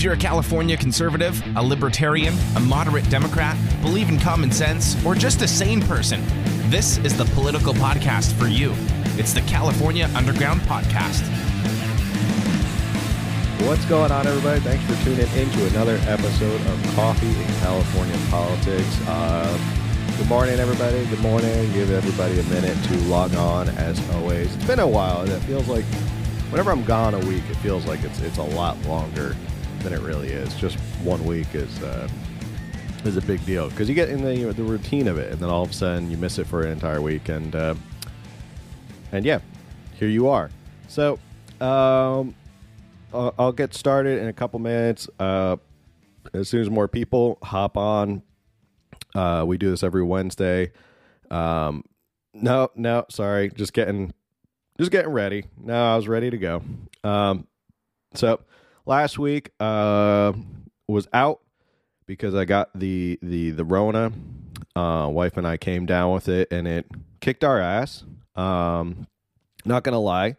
If you're a California conservative, a libertarian, a moderate Democrat, believe in common sense, or just a sane person, this is the political podcast for you. It's the California Underground Podcast. What's going on, everybody? Thanks for tuning into another episode of Coffee in California Politics. Uh, good morning, everybody. Good morning. Give everybody a minute to log on, as always. It's been a while. And it feels like whenever I'm gone a week, it feels like it's it's a lot longer than it really is. Just one week is uh, is a big deal because you get in the you know, the routine of it, and then all of a sudden you miss it for an entire week, and uh, and yeah, here you are. So. Um, I'll, I'll get started in a couple minutes. Uh, as soon as more people hop on, uh, we do this every Wednesday. Um, no, no, sorry, just getting, just getting ready. No, I was ready to go. Um, so last week uh, was out because I got the the the Rona. Uh, wife and I came down with it, and it kicked our ass. Um, not gonna lie.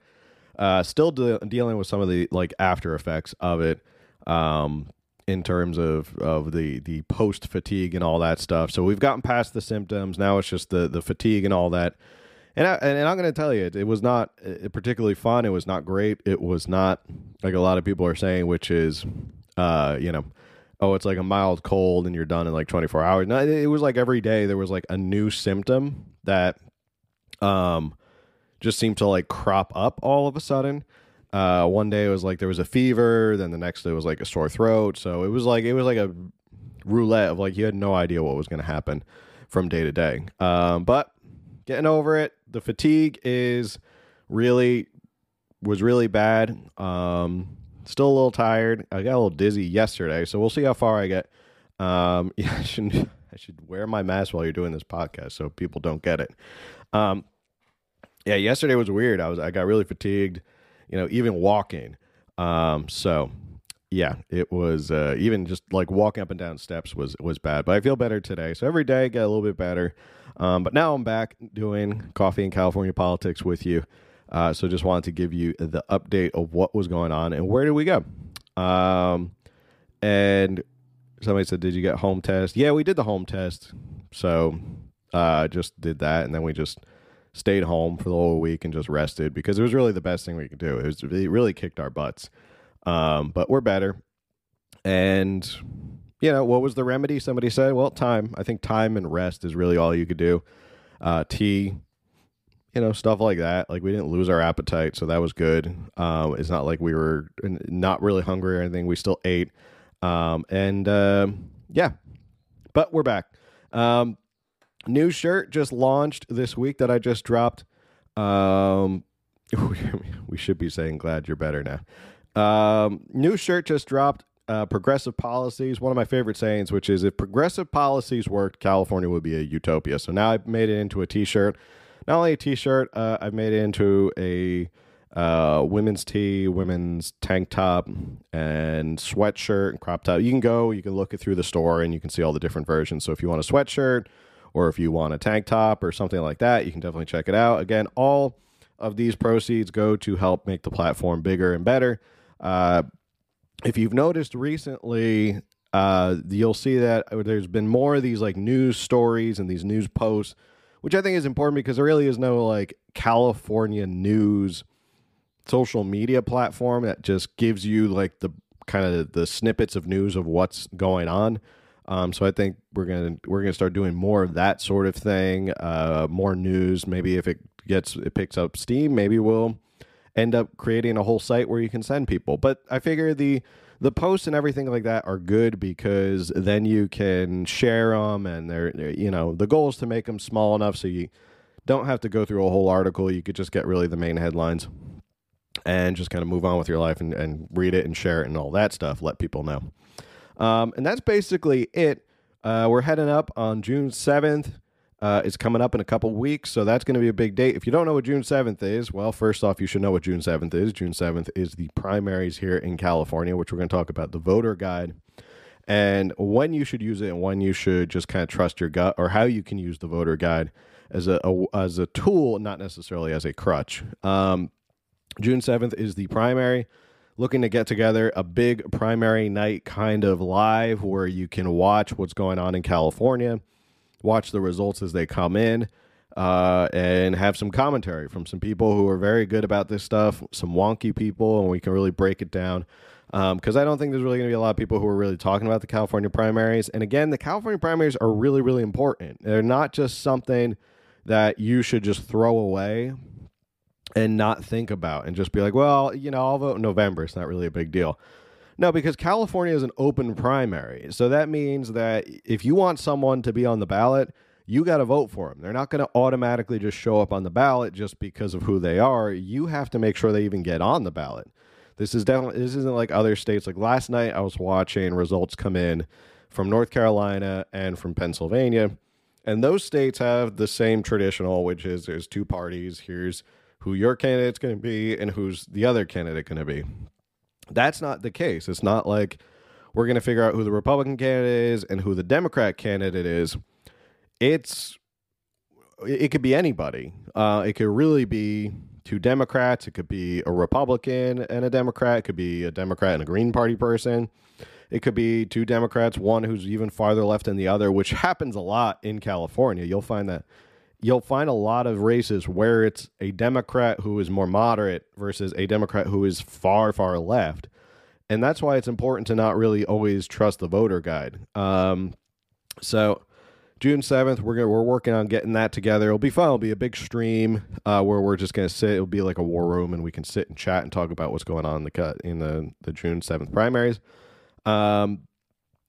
Uh, still de- dealing with some of the like after effects of it, um, in terms of of the the post fatigue and all that stuff. So we've gotten past the symptoms. Now it's just the the fatigue and all that. And I, and I'm going to tell you, it, it was not particularly fun. It was not great. It was not like a lot of people are saying, which is, uh, you know, oh, it's like a mild cold and you're done in like 24 hours. No, it was like every day there was like a new symptom that, um, just seemed to like crop up all of a sudden. Uh, one day it was like there was a fever, then the next day it was like a sore throat. So it was like it was like a roulette of like you had no idea what was going to happen from day to day. Um, but getting over it, the fatigue is really was really bad. Um, still a little tired. I got a little dizzy yesterday, so we'll see how far I get. Um, yeah, I should I should wear my mask while you're doing this podcast so people don't get it. Um, yeah, yesterday was weird. I was I got really fatigued, you know, even walking. Um, so yeah, it was uh, even just like walking up and down steps was was bad. But I feel better today. So every day I get a little bit better. Um, but now I'm back doing coffee and California politics with you. Uh, so just wanted to give you the update of what was going on and where did we go. Um, and somebody said, "Did you get home test?" Yeah, we did the home test. So uh, just did that, and then we just stayed home for the whole week and just rested because it was really the best thing we could do. It was it really kicked our butts. Um, but we're better. And you know, what was the remedy? Somebody said, well, time. I think time and rest is really all you could do. Uh, tea, you know, stuff like that. Like we didn't lose our appetite, so that was good. Um, it's not like we were not really hungry or anything. We still ate. Um, and uh, yeah, but we're back. Um, new shirt just launched this week that I just dropped. Um, we should be saying glad you're better now. Um, new shirt just dropped. Uh, progressive policies, one of my favorite sayings, which is if progressive policies worked, California would be a utopia. So now I've made it into a t shirt. Not only a t shirt, uh, I've made it into a uh, women's tee, women's tank top, and sweatshirt and crop top. You can go, you can look it through the store, and you can see all the different versions. So if you want a sweatshirt, or if you want a tank top or something like that, you can definitely check it out. Again, all of these proceeds go to help make the platform bigger and better. Uh, if you've noticed recently, uh, you'll see that there's been more of these like news stories and these news posts, which I think is important because there really is no like California news social media platform that just gives you like the kind of the snippets of news of what's going on. Um, so I think we're gonna we're gonna start doing more of that sort of thing, uh, more news. Maybe if it gets it picks up steam, maybe we'll end up creating a whole site where you can send people. But I figure the the posts and everything like that are good because then you can share them, and they're, they're you know the goal is to make them small enough so you don't have to go through a whole article. You could just get really the main headlines and just kind of move on with your life and, and read it and share it and all that stuff. Let people know. Um, and that's basically it. Uh, we're heading up on June 7th. Uh, it's coming up in a couple weeks, so that's going to be a big date. If you don't know what June 7th is, well, first off, you should know what June 7th is. June 7th is the primaries here in California, which we're going to talk about the voter guide and when you should use it and when you should just kind of trust your gut or how you can use the voter guide as a, a as a tool, not necessarily as a crutch. Um, June 7th is the primary. looking to get together a big primary night kind of live where you can watch what's going on in California, watch the results as they come in, uh, and have some commentary from some people who are very good about this stuff, some wonky people, and we can really break it down. Because um, I don't think there's really going to be a lot of people who are really talking about the California primaries. And again, the California primaries are really, really important. They're not just something that you should just throw away and not think about and just be like, well, you know, I'll vote in November. It's not really a big deal. No, because California is an open primary. So that means that if you want someone to be on the ballot, you got to vote for them. They're not going to automatically just show up on the ballot just because of who they are. You have to make sure they even get on the ballot. This is definitely this isn't like other states. Like last night, I was watching results come in from North Carolina and from Pennsylvania, and those states have the same traditional, which is there's two parties. Here's who your candidate's going to be and who's the other candidate going to be. That's not the case. It's not like we're going to figure out who the Republican candidate is and who the Democrat candidate is. It's it could be anybody. Uh, it could really be two Democrats. It could be a Republican and a Democrat. It could be a Democrat and a Green Party person. It could be two Democrats, one who's even farther left than the other, which happens a lot in California. You'll find that you'll find a lot of races where it's a Democrat who is more moderate versus a Democrat who is far, far left. And that's why it's important to not really always trust the voter guide. Um, so June 7th, we're gonna, we're working on getting that together. It'll be fun. It'll be a big stream uh, where we're just going to sit. It'll be like a war room and we can sit and chat and talk about what's going on in the cut in the, the June 7th primaries. Um,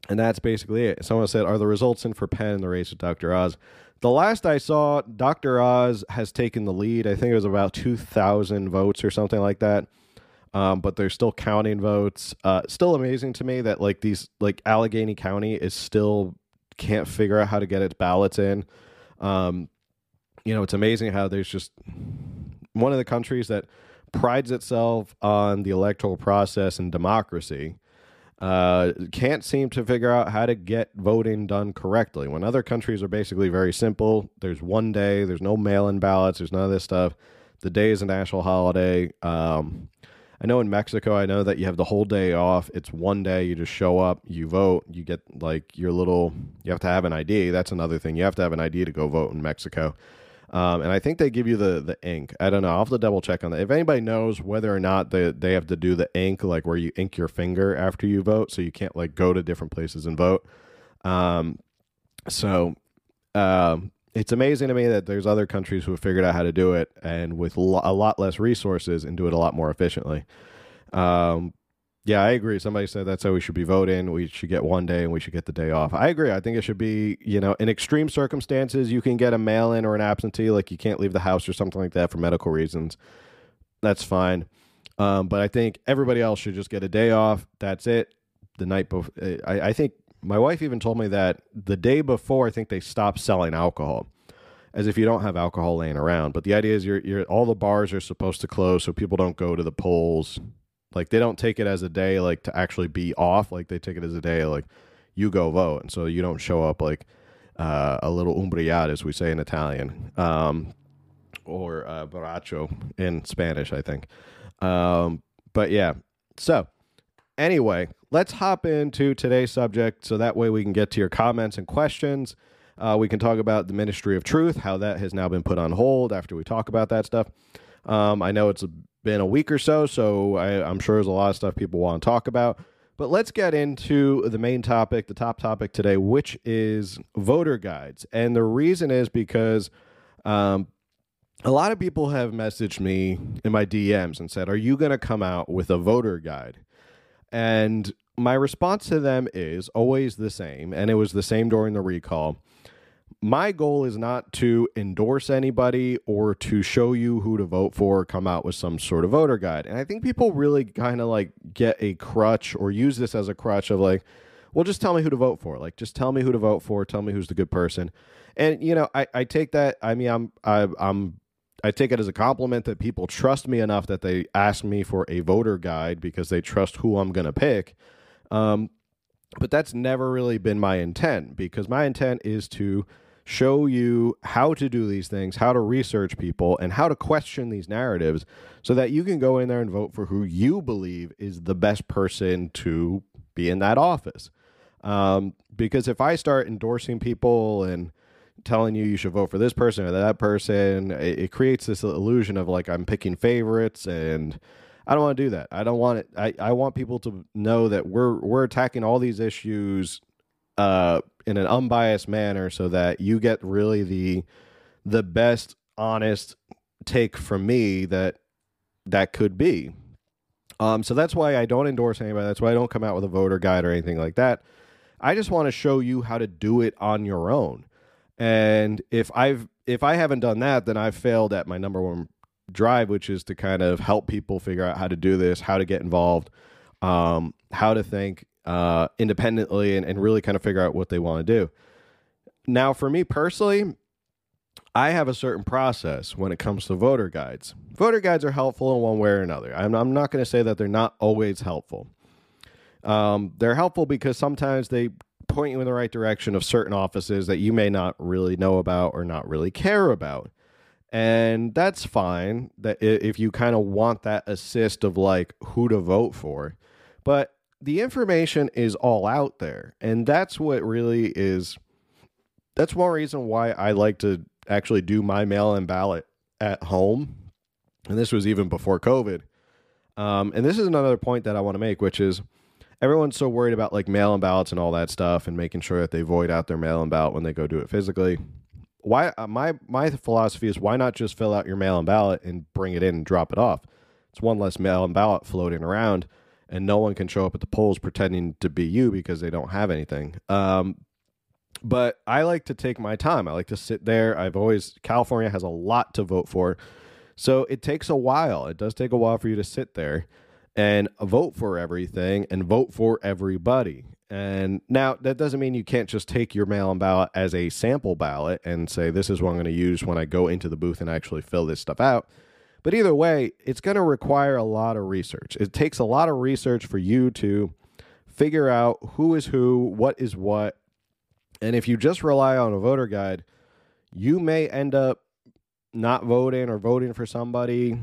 and that's basically it. Someone said, Are the results in for Penn in the race with Dr. Oz? The last I saw, Dr. Oz has taken the lead. I think it was about 2,000 votes or something like that. Um, but they're still counting votes. Uh, still amazing to me that like these like Allegheny County is still can't figure out how to get its ballots in. Um, you know, it's amazing how there's just one of the countries that prides itself on the electoral process and democracy uh, can't seem to figure out how to get voting done correctly. When other countries are basically very simple, there's one day, there's no mail in ballots, there's none of this stuff. The day is a national holiday. Um, I know in Mexico, I know that you have the whole day off. It's one day, you just show up, you vote, you get like your little, you have to have an ID. That's another thing. You have to have an ID to go vote in Mexico. Um, and I think they give you the the ink. I don't know. I'll have to double check on that. If anybody knows whether or not they they have to do the ink, like where you ink your finger after you vote, so you can't like go to different places and vote. Um, so um, it's amazing to me that there's other countries who have figured out how to do it and with lo- a lot less resources and do it a lot more efficiently. Um, yeah, I agree. Somebody said that's how we should be voting. We should get one day and we should get the day off. I agree. I think it should be, you know, in extreme circumstances, you can get a mail in or an absentee, like you can't leave the house or something like that for medical reasons. That's fine. Um, but I think everybody else should just get a day off. That's it. The night before, I, I think my wife even told me that the day before, I think they stopped selling alcohol as if you don't have alcohol laying around. But the idea is you're, you're all the bars are supposed to close so people don't go to the polls like they don't take it as a day like to actually be off. Like they take it as a day like you go vote, and so you don't show up like uh, a little umbriad, as we say in Italian, um, or uh, in Spanish, I think. Um, but yeah, so anyway, let's hop into today's subject so that way we can get to your comments and questions. Uh, we can talk about the Ministry of Truth, how that has now been put on hold after we talk about that stuff. Um, I know it's a been a week or so, so I, I'm sure there's a lot of stuff people want to talk about. But let's get into the main topic, the top topic today, which is voter guides. And the reason is because um, a lot of people have messaged me in my DMs and said, Are you going to come out with a voter guide? And my response to them is always the same. And it was the same during the recall my goal is not to endorse anybody or to show you who to vote for or come out with some sort of voter guide. And i think people really kind of like get a crutch or use this as a crutch of like well just tell me who to vote for. Like just tell me who to vote for. Tell me who's the good person. And you know i, I take that i mean i'm I, i'm I take it as a compliment that people trust me enough that they ask me for a voter guide because they trust who I'm going to pick. Um, but that's never really been my intent because my intent is to show you how to do these things, how to research people, and how to question these narratives so that you can go in there and vote for who you believe is the best person to be in that office. Um, because if I start endorsing people and telling you you should vote for this person or that person, it, it creates this illusion of like I'm picking favorites and I don't want to do that. I don't want it. I, I want people to know that we're we're attacking all these issues uh, in an unbiased manner, so that you get really the the best honest take from me that that could be. Um, so that's why I don't endorse anybody. That's why I don't come out with a voter guide or anything like that. I just want to show you how to do it on your own. And if I've if I haven't done that, then I've failed at my number one drive, which is to kind of help people figure out how to do this, how to get involved, um, how to think uh, independently, and, and really kind of figure out what they want to do. Now, for me personally, I have a certain process when it comes to voter guides. Voter guides are helpful in one way or another. I'm, I'm not going to say that they're not always helpful. Um, they're helpful because sometimes they point you in the right direction of certain offices that you may not really know about or not really care about and that's fine that if you kind of want that assist of like who to vote for but the information is all out there and that's what really is that's one reason why i like to actually do my mail-in ballot at home and this was even before covid. Um, and this is another point that i want to make which is everyone's so worried about like mail-in ballots and all that stuff and making sure that they void out their mail-in ballot when they go do it physically. Why uh, my my philosophy is why not just fill out your mail-in ballot and bring it in and drop it off? It's one less mail-in ballot floating around and no one can show up at the polls pretending to be you because they don't have anything. Um, but i like to take my time. I like to sit there. I've always california has a lot to vote for. So it takes a while. It does take a while for you to sit there and vote for everything and vote for everybody. And now that doesn't mean you can't just take your mail in ballot as a sample ballot and say, this is what I'm going to use when I go into the booth and actually fill this stuff out. But either way, it's going to require a lot of research. It takes a lot of research for you to figure out who is who, what is what. And if you just rely on a voter guide, you may end up not voting or voting for somebody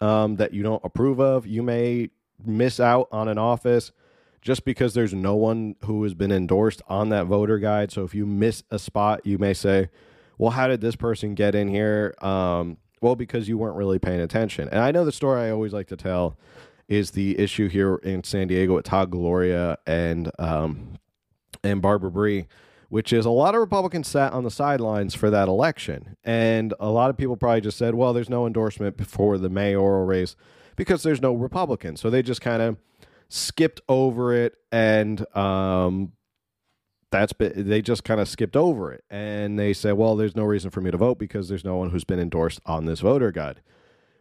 um, that you don't approve of. You may miss out on an office just because there's no one who has been endorsed on that voter guide. So if you miss a spot, you may say, well, how did this person get in here? Um, well, because you weren't really paying attention. And I know the story I always like to tell is the issue here in San Diego with Todd Gloria and um, and Barbara Bry, which is a lot of Republicans sat on the sidelines for that election, and a lot of people probably just said, "Well, there's no endorsement for the mayoral race because there's no Republican," so they just kind of skipped over it and um, that's been, they just kind of skipped over it. And they said well there's no reason for me to vote because there's no one who's been endorsed on this voter guide.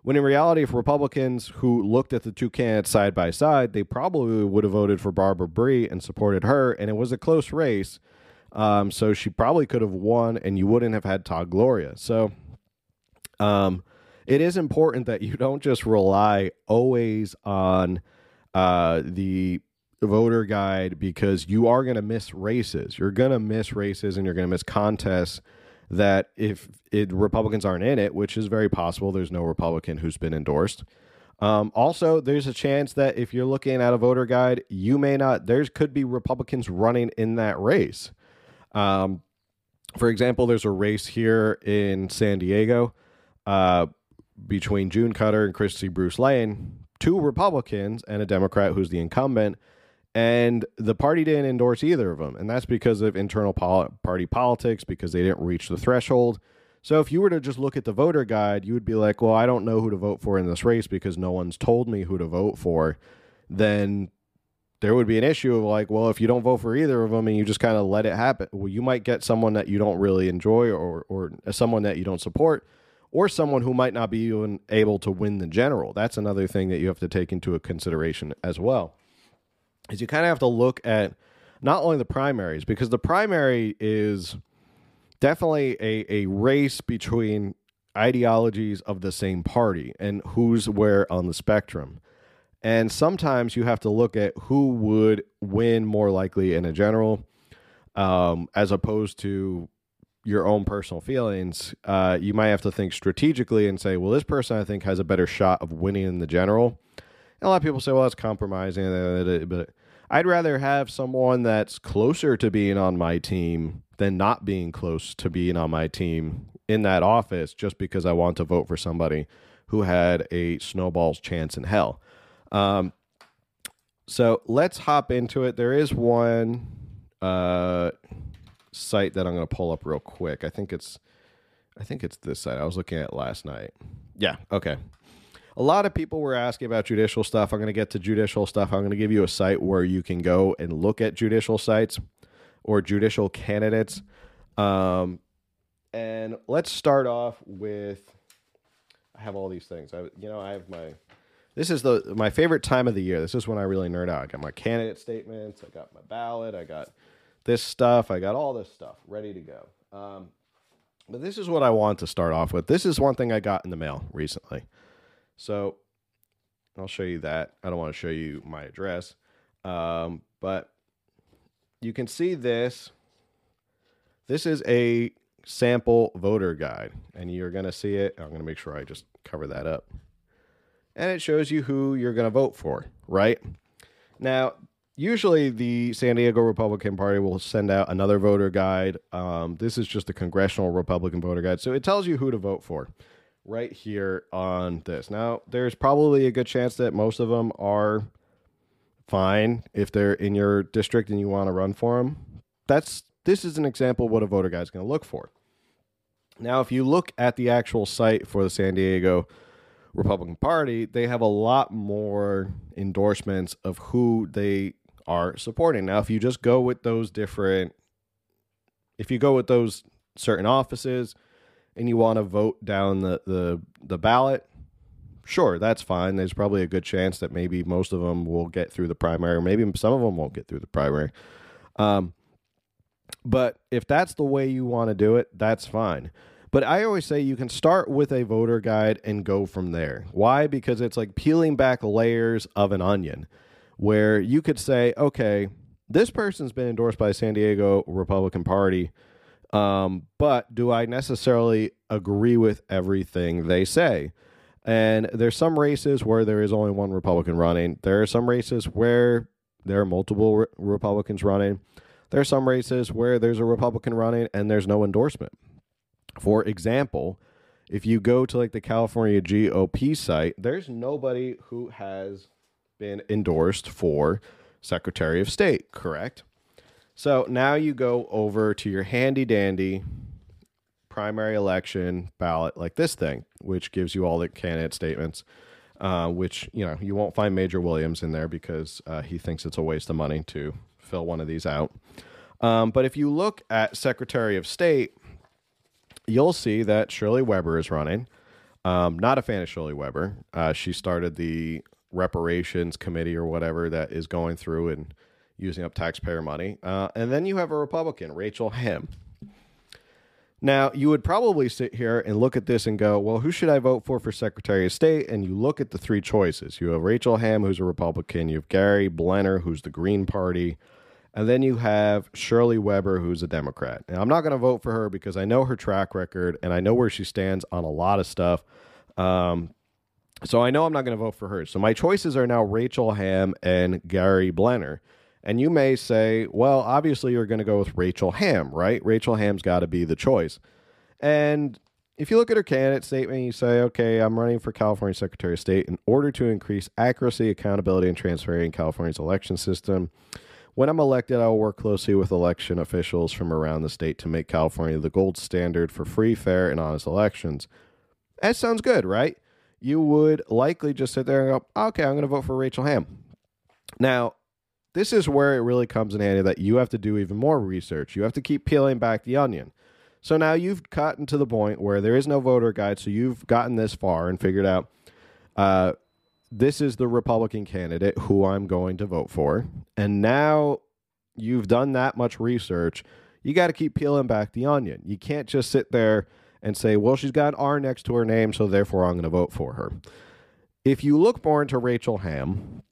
When in reality if republicans who looked at the two candidates side by side they probably would have voted for barbara bry and supported her and it was a close race. Um, so she probably could have won and you wouldn't have had todd gloria. So um, it is important that you don't just rely always on uh, the voter guide because you are going to miss races. You're going to miss races and you're going to miss contests that if it, Republicans aren't in it, which is very possible, there's no Republican who's been endorsed. Um, also, there's a chance that if you're looking at a voter guide, you may not. There could be Republicans running in that race. Um, for example, there's a race here in San Diego uh, between June Cutter and Kristie Bruce Lane two Republicans and a Democrat who's the incumbent. And the party didn't endorse either of them. And that's because of internal pol- party politics, because they didn't reach the threshold. So if you were to just look at the voter guide, you would be like, well, I don't know who to vote for in this race because no one's told me who to vote for. Then there would be an issue of like, well, if you don't vote for either of them and you just kind of let it happen, well, you might get someone that you don't really enjoy or, or someone that you don't support or someone who might not be even able to win the general. That's another thing that you have to take into consideration as well. Is you kind of have to look at not only the primaries because the primary is definitely a, a race between ideologies of the same party and who's where on the spectrum. And sometimes you have to look at who would win more likely in a general, um, as opposed to your own personal feelings, uh, you might have to think strategically and say, well, this person I think has a better shot of winning in the general. And a lot of people say, well, that's compromising, but I'd rather have someone that's closer to being on my team than not being close to being on my team in that office just because I want to vote for somebody who had a snowball's chance in hell. Um, so let's hop into it. There is one uh, site that I'm going to pull up real quick. I think it's, I think it's this site. I was looking at last night. Yeah. Okay. A lot of people were asking about judicial stuff. I'm going to get to judicial stuff. I'm going to give you a site where you can go and look at judicial sites or judicial candidates. Um, and let's start off with. I have all these things. I, you know, I have my. This is the my favorite time of the year. This is when I really nerd out. I got my candidate statements. I got my ballot. I got this stuff. I got all this stuff ready to go. Um, but this is what I want to start off with. This is one thing I got in the mail recently. So I'll show you that. I don't want to show you my address. Um, but you can see this. This is a sample voter guide, and you're going to see it. I'm going to make sure I just cover that up. And it shows you who you're going to vote for, right? Now, usually the San Diego Republican Party will send out another voter guide. Um, this is just the Congressional Republican Voter Guide. So it tells you who to vote for right here on this. Now, there's probably a good chance that most of them are fine if they're in your district and you want to run for them. That's this is an example of what a voter guide is going to look for. Now, if you look at the actual site for the San Diego Republican Party, they have a lot more endorsements of who they are supporting. Now, if you just go with those different, if you go with those certain offices and you want to vote down the, the, the ballot, sure, that's fine. There's probably a good chance that maybe most of them will get through the primary, or maybe some of them won't get through the primary. Um, but if that's the way you want to do it, that's fine. But I always say you can start with a voter guide and go from there. Why? Because it's like peeling back layers of an onion where you could say, okay, this person's been endorsed by San Diego Republican Party, um, but do I necessarily agree with everything they say? And there's some races where there is only one Republican running. There are some races where there are multiple re- Republicans running. There are some races where there's a Republican running and there's no endorsement. For example, if you go to like the California GOP site, there's nobody who has been endorsed for Secretary of State, correct? So now you go over to your handy dandy primary election ballot like this thing, which gives you all the candidate statements. Uh, which you know you won't find Major Williams in there because uh, he thinks it's a waste of money to fill one of these out. Um, but if you look at Secretary of State, you'll see that Shirley Weber is running. Um, not a fan of Shirley Weber. Uh, she started the reparations committee or whatever that is going through and using up taxpayer money. Uh, and then you have a Republican, Rachel Hamm. Now, you would probably sit here and look at this and go, well, who should I vote for for Secretary of State? And you look at the three choices. You have Rachel Hamm, who's a Republican. You have Gary Blenner, who's the Green Party. And then you have Shirley Weber, who's a Democrat. And I'm not going to vote for her because I know her track record and I know where she stands on a lot of stuff. Um, so I know I'm not going to vote for her. So my choices are now Rachel Hamm and Gary Blenner. And you may say, well, obviously you're going to go with Rachel Hamm, right? Rachel Hamm's got to be the choice. And if you look at her candidate statement, you say, okay, I'm running for California Secretary of State in order to increase accuracy, accountability, and transparency in California's election system. When I'm elected, I will work closely with election officials from around the state to make California the gold standard for free, fair, and honest elections. That sounds good, right? You would likely just sit there and go, okay, I'm going to vote for Rachel Hamm. Now, this is where it really comes in handy that you have to do even more research. You have to keep peeling back the onion. So now you've gotten to the point where there is no voter guide. So you've gotten this far and figured out uh, this is the Republican candidate who I'm going to vote for. And now you've done that much research. You got to keep peeling back the onion. You can't just sit there and say, well, she's got an R next to her name, so therefore I'm going to vote for her. If you look more into Rachel Hamm,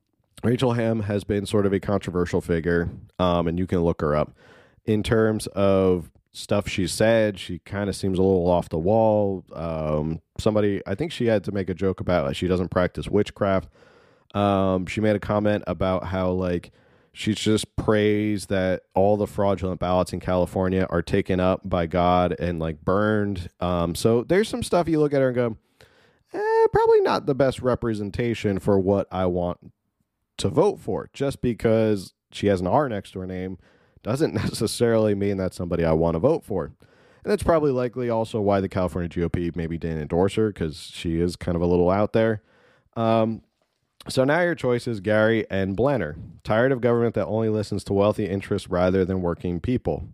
Rachel Hamm has been sort of a controversial figure, um, and you can look her up in terms of stuff she said. She kind of seems a little off the wall. Um, somebody, I think she had to make a joke about like, she doesn't practice witchcraft. Um, she made a comment about how like she just prays that all the fraudulent ballots in California are taken up by God and like burned. Um, so there's some stuff you look at her and go, eh, probably not the best representation for what I want to vote for. Just because she has an R next to her name doesn't necessarily mean that's somebody I want to vote for. And that's probably likely also why the California GOP maybe didn't endorse her because she is kind of a little out there. Um, so now your choice is Gary N. Blenner. Tired of government that only listens to wealthy interests rather than working people.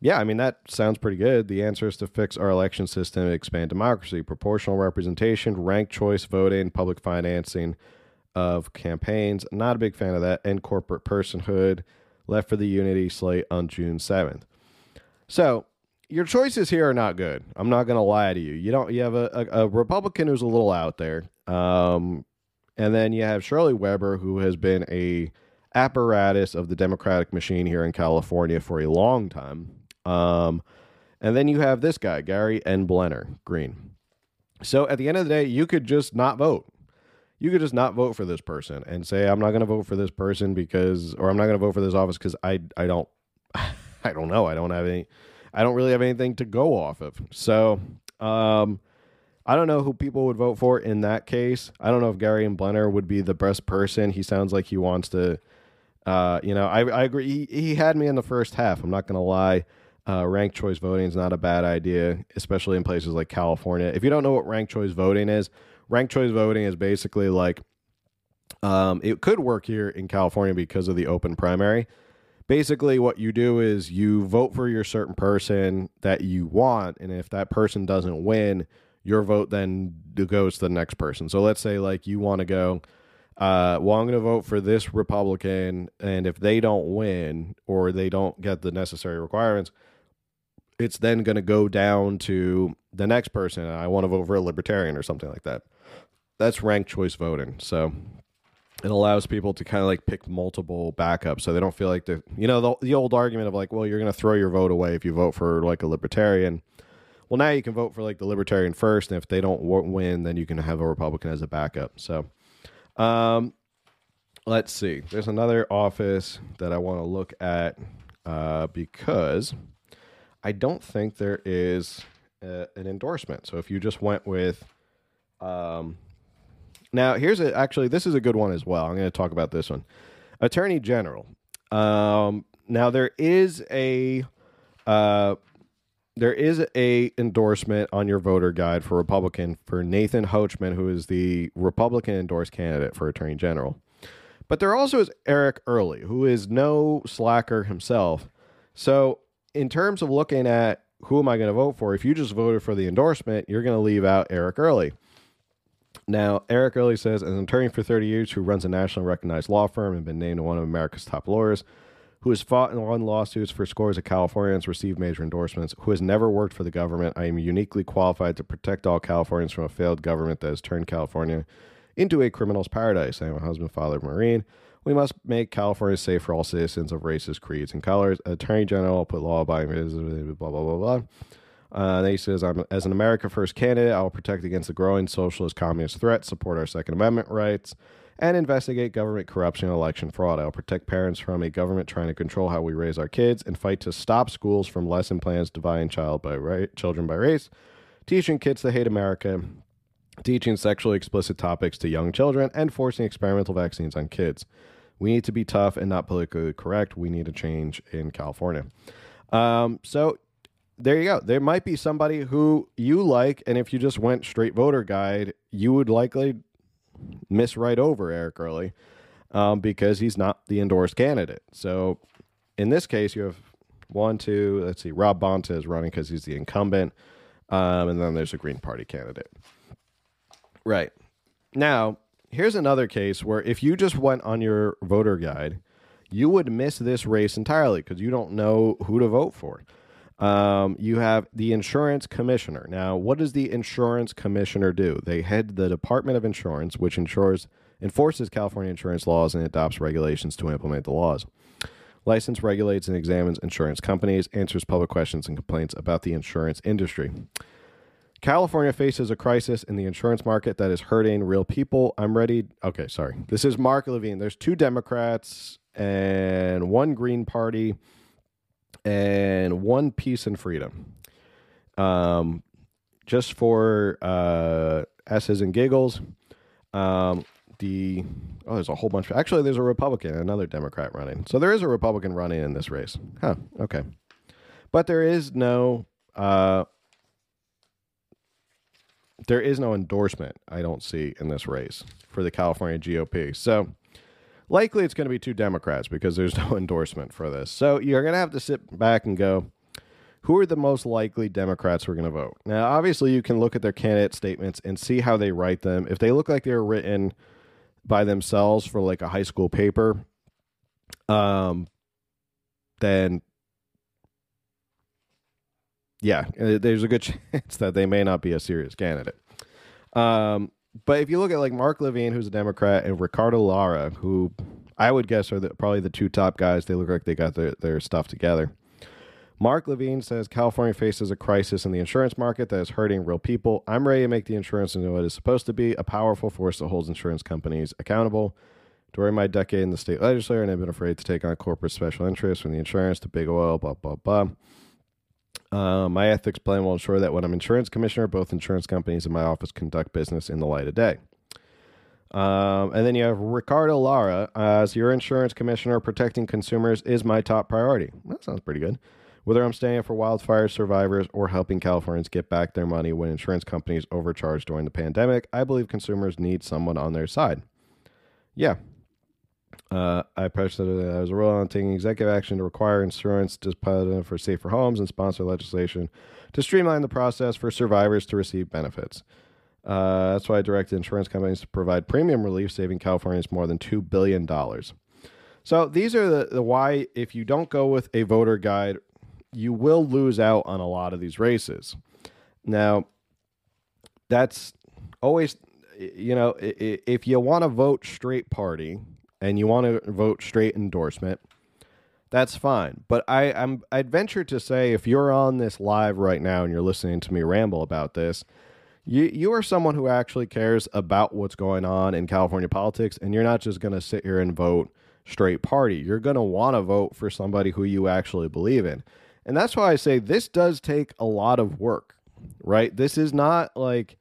Yeah, I mean, that sounds pretty good. The answer is to fix our election system, expand democracy, proportional representation, ranked choice voting, public financing of campaigns. Not a big fan of that. And corporate personhood. Left for the unity slate on June 7th. So your choices here are not good. I'm not going to lie to you. You don't. You have a, a, a Republican who's a little out there. Um, and then you have Shirley Weber, who has been a apparatus of the Democratic machine here in California for a long time. Um, and then you have this guy, Gary N. Blenner Green. So at the end of the day, you could just not vote. You could just not vote for this person and say, I'm not going to vote for this person because, or I'm not going to vote for this office because I, I don't, I don't know. I don't have any, I don't really have anything to go off of. So, um, I don't know who people would vote for in that case. I don't know if Gary N. Blenner would be the best person. He sounds like he wants to, uh, you know, I, I agree. He, he had me in the first half. I'm not going to lie. Uh, ranked choice voting is not a bad idea, especially in places like California. If you don't know what ranked choice voting is, ranked choice voting is basically like um, it could work here in California because of the open primary. Basically, what you do is you vote for your certain person that you want, and if that person doesn't win, your vote then goes to the next person. So let's say like you want to go, uh, well, I'm going to vote for this Republican, and if they don't win or they don't get the necessary requirements, it's then going to go down to the next person. I want to vote for a Libertarian or something like that. That's ranked choice voting. So it allows people to kind of like pick multiple backups so they don't feel like the you know the, the old argument of like well you're going to throw your vote away if you vote for like a libertarian well, now you can vote for like the Libertarian first, and if they don't win, then you can have a Republican as a backup. So, um, let's see. There's another office that I want to look at uh, because I don't think there is a, an endorsement. So if you just went with, um, now here's a, actually this is a good one as well. I'm going to talk about this one, Attorney General. Um, now there is a uh, there is a endorsement on your voter guide for Republican for Nathan Hochman, who is the Republican endorsed candidate for Attorney General. But there also is Eric Early, who is no slacker himself. So, in terms of looking at who am I going to vote for, if you just voted for the endorsement, you're going to leave out Eric Early. Now, Eric Early says, as an attorney for 30 years who runs a nationally recognized law firm and been named one of America's top lawyers, who has fought and won lawsuits for scores of Californians, received major endorsements, who has never worked for the government. I am uniquely qualified to protect all Californians from a failed government that has turned California into a criminal's paradise. I am a husband, father, Marine. We must make California safe for all citizens of races, creeds, and colors. Attorney General put law abiding blah blah blah blah. Uh, he says, as an America First candidate, I will protect against the growing socialist communist threat, support our Second Amendment rights, and investigate government corruption and election fraud. I'll protect parents from a government trying to control how we raise our kids and fight to stop schools from lesson plans dividing child by right, children by race, teaching kids to hate America, teaching sexually explicit topics to young children, and forcing experimental vaccines on kids. We need to be tough and not politically correct. We need a change in California. Um, so there you go. There might be somebody who you like, and if you just went straight voter guide, you would likely miss right over Eric Early um, because he's not the endorsed candidate. So in this case, you have one, two, let's see, Rob Bonta is running because he's the incumbent. Um, and then there's a Green Party candidate. Right. Now, here's another case where if you just went on your voter guide, you would miss this race entirely because you don't know who to vote for. Um, you have the insurance commissioner. Now, what does the insurance commissioner do? They head the Department of Insurance, which ensures enforces California insurance laws and adopts regulations to implement the laws. License regulates and examines insurance companies, answers public questions and complaints about the insurance industry. California faces a crisis in the insurance market that is hurting real people. I'm ready. Okay, sorry. This is Marc Levine. There's two Democrats and one Green Party and one Peace and Freedom. Um, just for uh, S's and giggles, um, the oh, there's a whole bunch. Of, actually, there's a Republican, another Democrat running. So there is a Republican running in this race. Huh. Okay, but there is no uh, there is no endorsement. I don't see in this race for the California GOP. So likely it's going to be two Democrats because there's no endorsement for this. So you're going to have to sit back and go. Who are the most likely Democrats who are going to vote? Now, obviously, you can look at their candidate statements and see how they write them. If they look like they were written by themselves for like a high school paper, um, then yeah, uh, there's a good chance that they may not be a serious candidate. Um, but if you look at like Marc Levine, who's a Democrat, and Ricardo Lara, who I would guess are the, probably the two top guys, they look like they got their, their stuff together. Marc Levine says California faces a crisis in the insurance market that is hurting real people. I'm ready to make the insurance into what it is supposed to be a powerful force that holds insurance companies accountable. During my decade in the state legislature, and I've been afraid to take on corporate special interests from the insurance to big oil, blah, blah, blah. Uh, my ethics plan will ensure that when I'm insurance commissioner, both insurance companies and my office conduct business in the light of day. Um, and then you have Ricardo Lara as your insurance commissioner. Protecting consumers is my top priority. That sounds pretty good. Whether I'm standing for wildfire survivors or helping Californians get back their money when insurance companies overcharged during the pandemic, I believe consumers need someone on their side. Yeah. Uh, I pressed that I was role on taking executive action to require insurance dispositive for safer homes and sponsor legislation to streamline the process for survivors to receive benefits. Uh, that's why I directed insurance companies to provide premium relief, saving Californians more than $2 billion. So these are the, the why, if you don't go with a voter guide you will lose out on a lot of these races. Now, that's always, you know, if you want to vote straight party and you want to vote straight endorsement, that's fine. But I, I'm I'd venture to say if you're on this live right now and you're listening to me ramble about this, you you are someone who actually cares about what's going on in California politics, and you're not just to sit here and vote straight party. You're to want to vote for somebody who you actually believe in. And that's why I say this does take a lot of work, right? This is not like,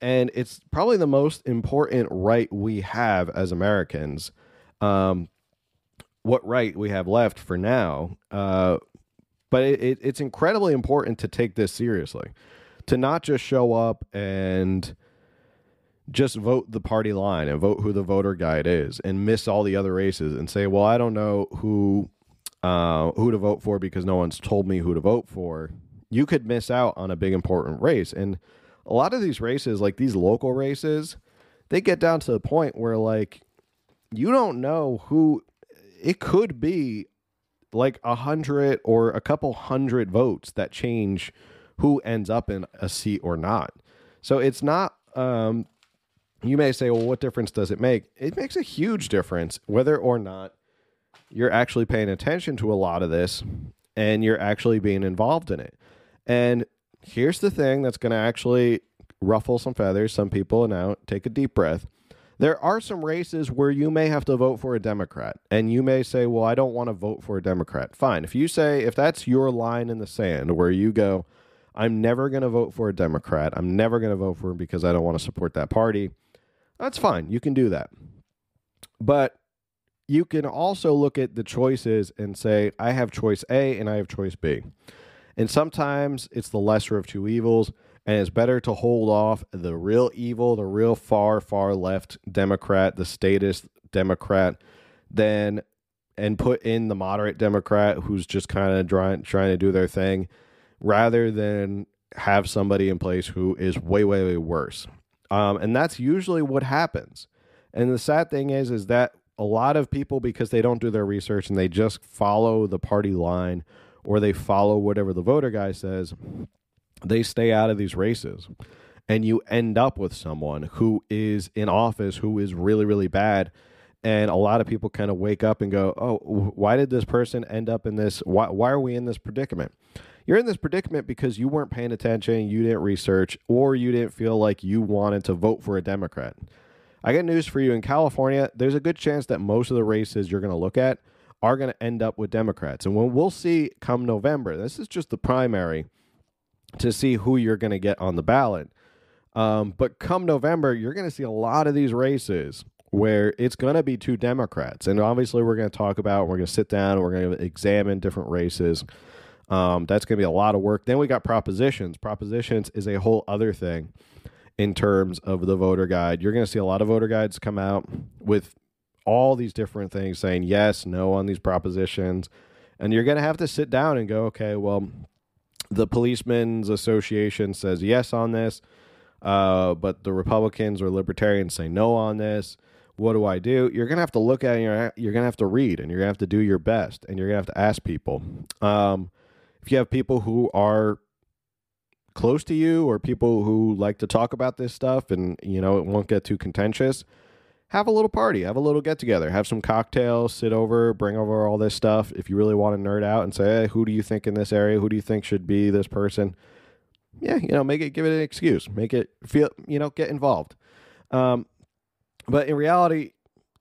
and it's probably the most important right we have as Americans. Um, what right we have left for now. Uh, but it, it, it's incredibly important to take this seriously, to not just show up and just vote the party line and vote who the voter guide is and miss all the other races and say, well, I don't know who uh, who to vote for because no one's told me who to vote for, you could miss out on a big important race. And a lot of these races, like these local races, they get down to the point where like you don't know who it could be like a hundred or a couple hundred votes that change who ends up in a seat or not. So it's not um you may say, well, what difference does it make? It makes a huge difference whether or not you're actually paying attention to a lot of this and you're actually being involved in it. And here's the thing that's going to actually ruffle some feathers. Some people and now take a deep breath. There are some races where you may have to vote for a Democrat, and you may say, Well, I don't want to vote for a Democrat. Fine. If you say, if that's your line in the sand where you go, I'm never going to vote for a Democrat, I'm never going to vote for him because I don't want to support that party, that's fine. You can do that. But you can also look at the choices and say, I have choice A and I have choice B. And sometimes it's the lesser of two evils, and it's better to hold off the real evil, the real far, far left Democrat, the statist Democrat, than and put in the moderate Democrat who's just kind of trying trying to do their thing, rather than have somebody in place who is way, way, way worse. Um, and that's usually what happens. And the sad thing is, is that a lot of people because they don't do their research and they just follow the party line or they follow whatever the voter guy says, they stay out of these races. And you end up with someone who is in office who is really, really bad. and a lot of people kind of wake up and go, "Oh, why did this person end up in this? Why, why are we in this predicament?" You're in this predicament because you weren't paying attention, you didn't research, or you didn't feel like you wanted to vote for a Democrat. I got news for you in California. There's a good chance that most of the races you're going to look at are going to end up with Democrats. And when we'll see come November, this is just the primary to see who you're going to get on the ballot. Um, but come November, you're going to see a lot of these races where it's going to be two Democrats. And obviously, we're going to talk about, we're going to sit down, we're going to examine different races. Um, that's going to be a lot of work. Then we got propositions. Propositions is a whole other thing in terms of the voter guide. You're going to see a lot of voter guides come out with all these different things saying yes, no on these propositions. And you're going to have to sit down and go, okay, well, the Policemen's Association says yes on this, uh, but the Republicans or Libertarians say no on this what do I do? You're gonna have to look at it. You're, you're gonna have to read, and you're gonna have to do your best, and you're gonna have to ask people. Um, if you have people who are close to you or people who like to talk about this stuff, and you know it won't get too contentious, have a little party, have a little get together, have some cocktails, sit over, bring over all this stuff. If you really want to nerd out and say, hey, who do you think in this area? Who do you think should be this person? Yeah, you know, make it, give it an excuse, make it feel, you know, get involved. Um, but in reality,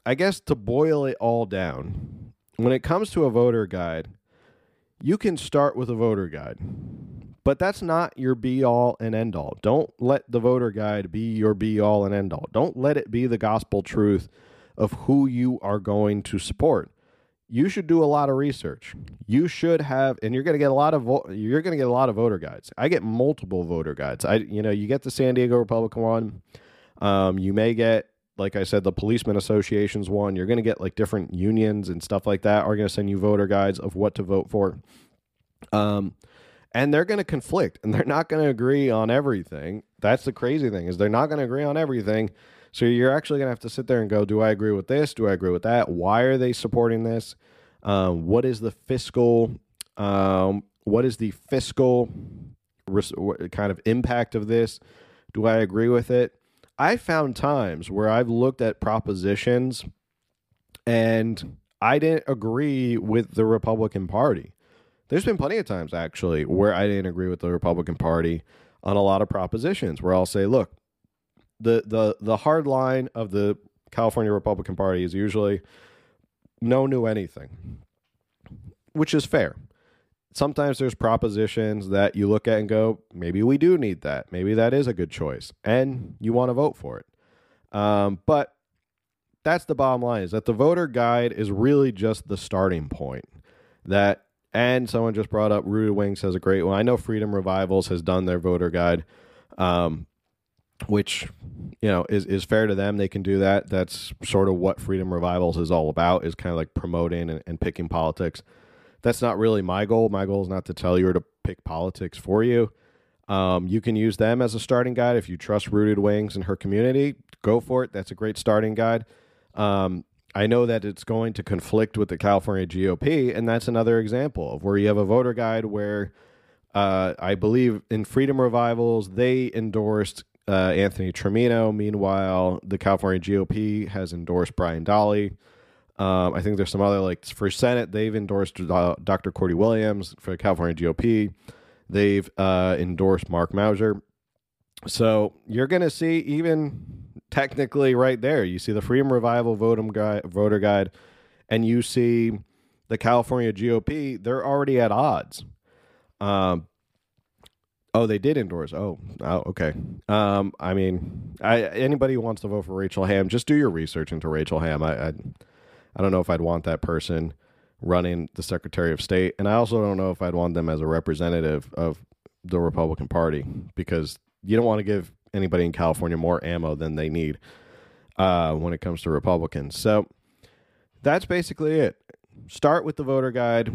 I guess to boil it all down, when it comes to a voter guide, you can start with a voter guide. But that's not your be all and end all. Don't let the voter guide be your be all and end all. Don't let it be the gospel truth of who you are going to support. You should do a lot of research. You should have, and you're going to get a lot of vo- you're going to get a lot of voter guides. I get multiple voter guides. I, you know, you get the San Diego Republican one. Um, you may get like I said, the policeman associations one. You're going to get like different unions and stuff like that are going to send you voter guides of what to vote for. Um, and they're going to conflict and they're not going to agree on everything. That's the crazy thing is they're not going to agree on everything. So you're actually going to have to sit there and go, do I agree with this? Do I agree with that? Why are they supporting this? Um, what is the fiscal? Um, what is the fiscal res- kind of impact of this? Do I agree with it? I found times where I've looked at propositions and I didn't agree with the Republican Party. There's been plenty of times actually where I didn't agree with the Republican Party on a lot of propositions where I'll say, look, the the the hard line of the California Republican Party is usually no new anything, which is fair sometimes there's propositions that you look at and go, maybe we do need that. Maybe that is a good choice, and you want to vote for it. Um, but that's the bottom line: is that the voter guide is really just the starting point. That and someone just brought up Rooted Wings has a great one. I know Freedom Revivals has done their voter guide, um, which you know is is fair to them. They can do that. That's sort of what Freedom Revivals is all about. Is kind of like promoting and, and picking politics that's not really my goal. My goal is not to tell you or to pick politics for you. Um, you can use them as a starting guide if you trust Rooted Wings and her community. Go for it. That's a great starting guide. Um, I know that it's going to conflict with the California GOP, and that's another example of where you have a voter guide where uh, I believe in Freedom Revivals they endorsed uh, Anthony Trimino. Meanwhile, the California GOP has endorsed Brian Dahle. Um, I think there's some other like for Senate they've endorsed uh, Dr. Cordie Williams for the California GOP. They've uh, endorsed Mark Meuser. So you're going to see even technically right there, you see the Freedom Revival voter guide, and you see the California GOP. They're already at odds. Um, Oh, they did endorse. Oh, oh okay. Um, I mean, I, anybody who wants to vote for Rachel Hamm, just do your research into Rachel Hamm. I, I I don't know if I'd want that person running the Secretary of State, and I also don't know if I'd want them as a representative of the Republican Party because you don't want to give anybody in California more ammo than they need uh, when it comes to Republicans. So that's basically it. Start with the voter guide.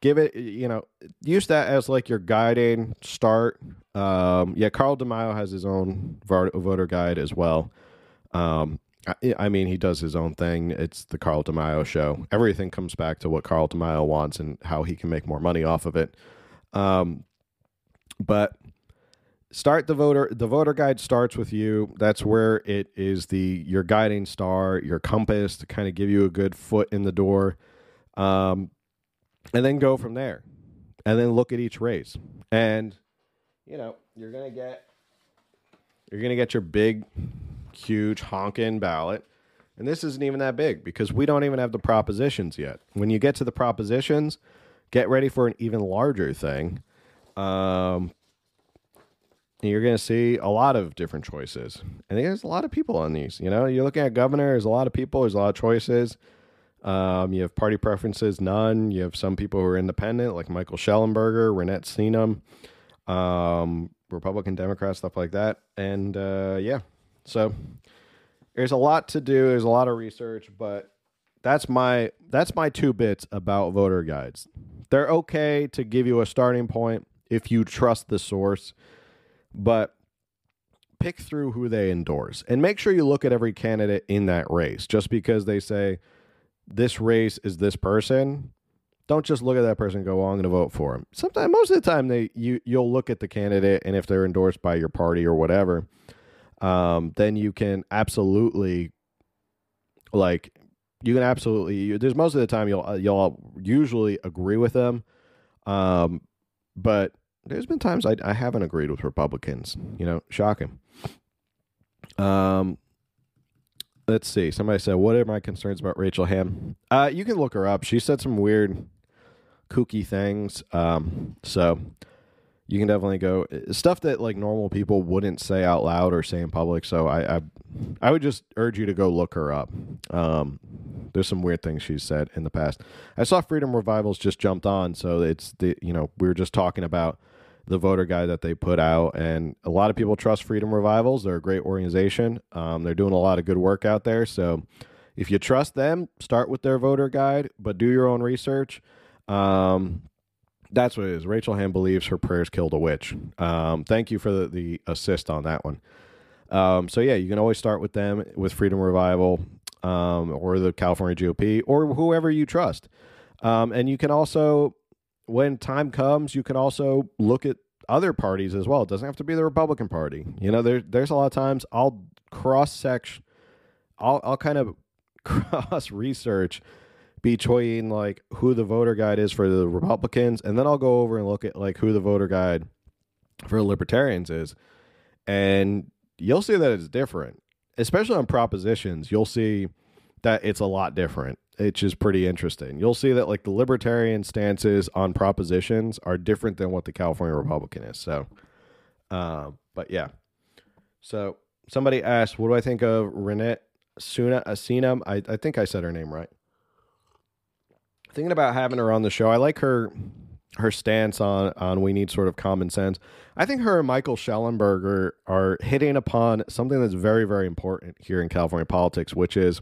Give it, you know, use that as like your guiding start. Um, yeah, Carl DeMaio has his own voter guide as well. Um, I mean, he does his own thing. It's the Carl DeMaio show. Everything comes back to what Carl DeMaio wants and how he can make more money off of it. Um, but start the voter the voter guide starts with you. That's where it is the your guiding star your compass to kind of give you a good foot in the door. Um, and then go from there. And then look at each race. And you know you're gonna get you're gonna get your big huge honking ballot. And this isn't even that big because we don't even have the propositions yet. When you get to the propositions get ready for an even larger thing. Um, you're going to see a lot of different choices. And there's a lot of people on these. You know, you're looking at governor, there's a lot of people, there's a lot of choices. Um, you have party preferences, none. You have some people who are independent, like Michael Shellenberger, Reinette Senum, um, Republican, Democrat, stuff like that. And uh, yeah, so there's a lot to do. There's a lot of research, but that's my that's my two bits about voter guides. They're okay to give you a starting point if you trust the source but pick through who they endorse and make sure you look at every candidate in that race. Just because they say this race is this person, don't just look at that person go, well, I'm going to vote for him. Sometimes, most of the time, they you you'll look at the candidate and if they're endorsed by your party or whatever, um, then you can absolutely like you can absolutely. You, there's most of the time you'll you'll usually agree with them, um, but there's been times I, I haven't agreed with Republicans. You know, shocking. Um, let's see. Somebody said, "What are my concerns about Rachel Hamm?" Uh, you can look her up. She said some weird, kooky things. Um, so you can definitely go stuff that like normal people wouldn't say out loud or say in public. So I, I, I would just urge you to go look her up. Um, there's some weird things she's said in the past. I saw Freedom Revivals just jumped on, so it's the you know we were just talking about the voter guide that they put out. And a lot of people trust Freedom Revivals. They're a great organization. Um, they're doing a lot of good work out there. So if you trust them, start with their voter guide, but do your own research. Um, that's what it is. Rachel Hamm believes her prayers killed a witch. Um, thank you for the, the, assist on that one. Um, so yeah, you can always start with them with Freedom Revival um, or the California GOP or whoever you trust. Um, and you can also when time comes, you can also look at other parties as well. It doesn't have to be the Republican Party. You know, there, there's a lot of times I'll cross section, I'll, I'll kind of cross research between like who the voter guide is for the Republicans, and then I'll go over and look at like who the voter guide for libertarians is, and you'll see that it's different, especially on propositions. You'll see that it's a lot different which is pretty interesting. You'll see that like the libertarian stances on propositions are different than what the California Republican is. So, uh, but yeah. So somebody asked, "What do I think of Reinette Suna Asinam?" I I think I said her name right. Thinking about having her on the show. I like her her stance on on we need sort of common sense. I think her and Michael Shellenberger are hitting upon something that's very very important here in California politics, which is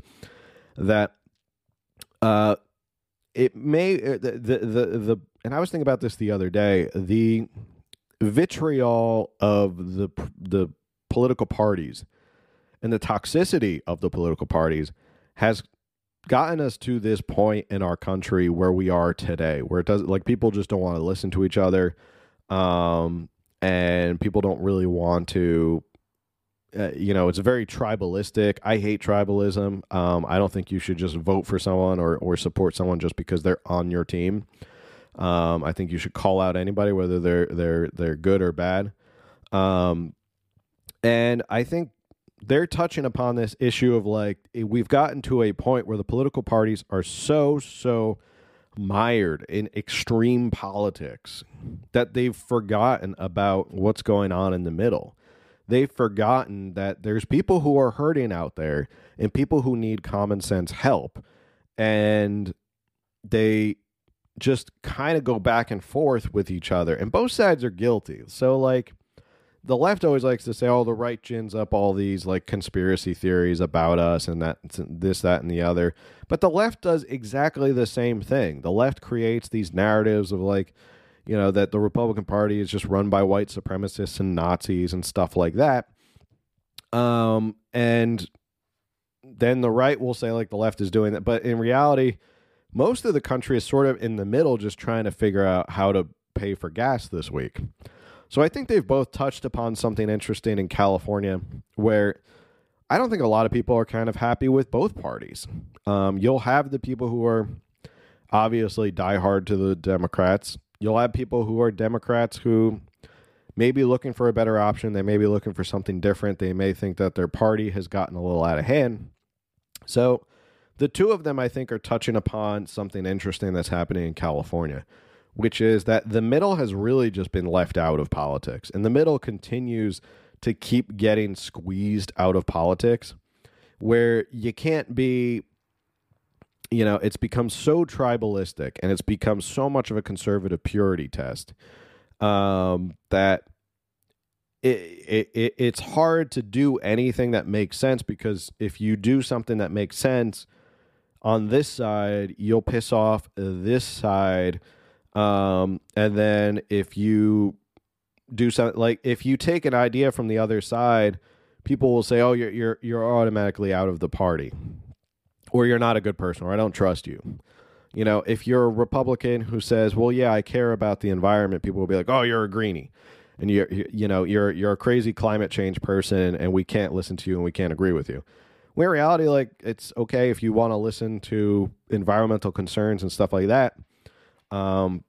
that uh, it may uh, the, the the the and I was thinking about this the other day. The vitriol of the the political parties and the toxicity of the political parties has gotten us to this point in our country where we are today, where it does like people just don't want to listen to each other, um, and people don't really want to uh, you know, it's very tribalistic. I hate tribalism. Um, I don't think you should just vote for someone or, or support someone just because they're on your team. Um, I think you should call out anybody, whether they're they're they're good or bad. Um, and I think they're touching upon this issue of like we've gotten to a point where the political parties are so so mired in extreme politics that they've forgotten about what's going on in the middle they've forgotten that there's people who are hurting out there and people who need common sense help. And they just kind of go back and forth with each other. And both sides are guilty. So, like, the left always likes to say, "Oh, the right gins up all these like conspiracy theories about us and that this, that, and the other." But the left does exactly the same thing. The left creates these narratives of like, you know, that the Republican Party is just run by white supremacists and Nazis and stuff like that. Um, and then the right will say like the left is doing that, but in reality, most of the country is sort of in the middle, just trying to figure out how to pay for gas this week. So I think they've both touched upon something interesting in California where I don't think a lot of people are kind of happy with both parties. Um, you'll have the people who are obviously diehard to the Democrats. You'll have people who are Democrats who may be looking for a better option. They may be looking for something different. They may think that their party has gotten a little out of hand. So the two of them, I think, are touching upon something interesting that's happening in California, which is that the middle has really just been left out of politics. And the middle continues to keep getting squeezed out of politics where you can't be you know, it's become so tribalistic and it's become so much of a conservative purity test um, that it, it, it's hard to do anything that makes sense because if you do something that makes sense on this side, you'll piss off this side. Um, and then if you do something like if you take an idea from the other side, people will say, "Oh, you're you're you're automatically out of the party." Or you're not a good person or I don't trust you. You know, if you're a Republican who says, "Well, yeah, I care about the environment," people will be like, "Oh, you're a greenie." And you're you know, you're you're a crazy climate change person and we can't listen to you and we can't agree with you. When in reality like it's okay if you want to listen to environmental concerns and stuff like that. Um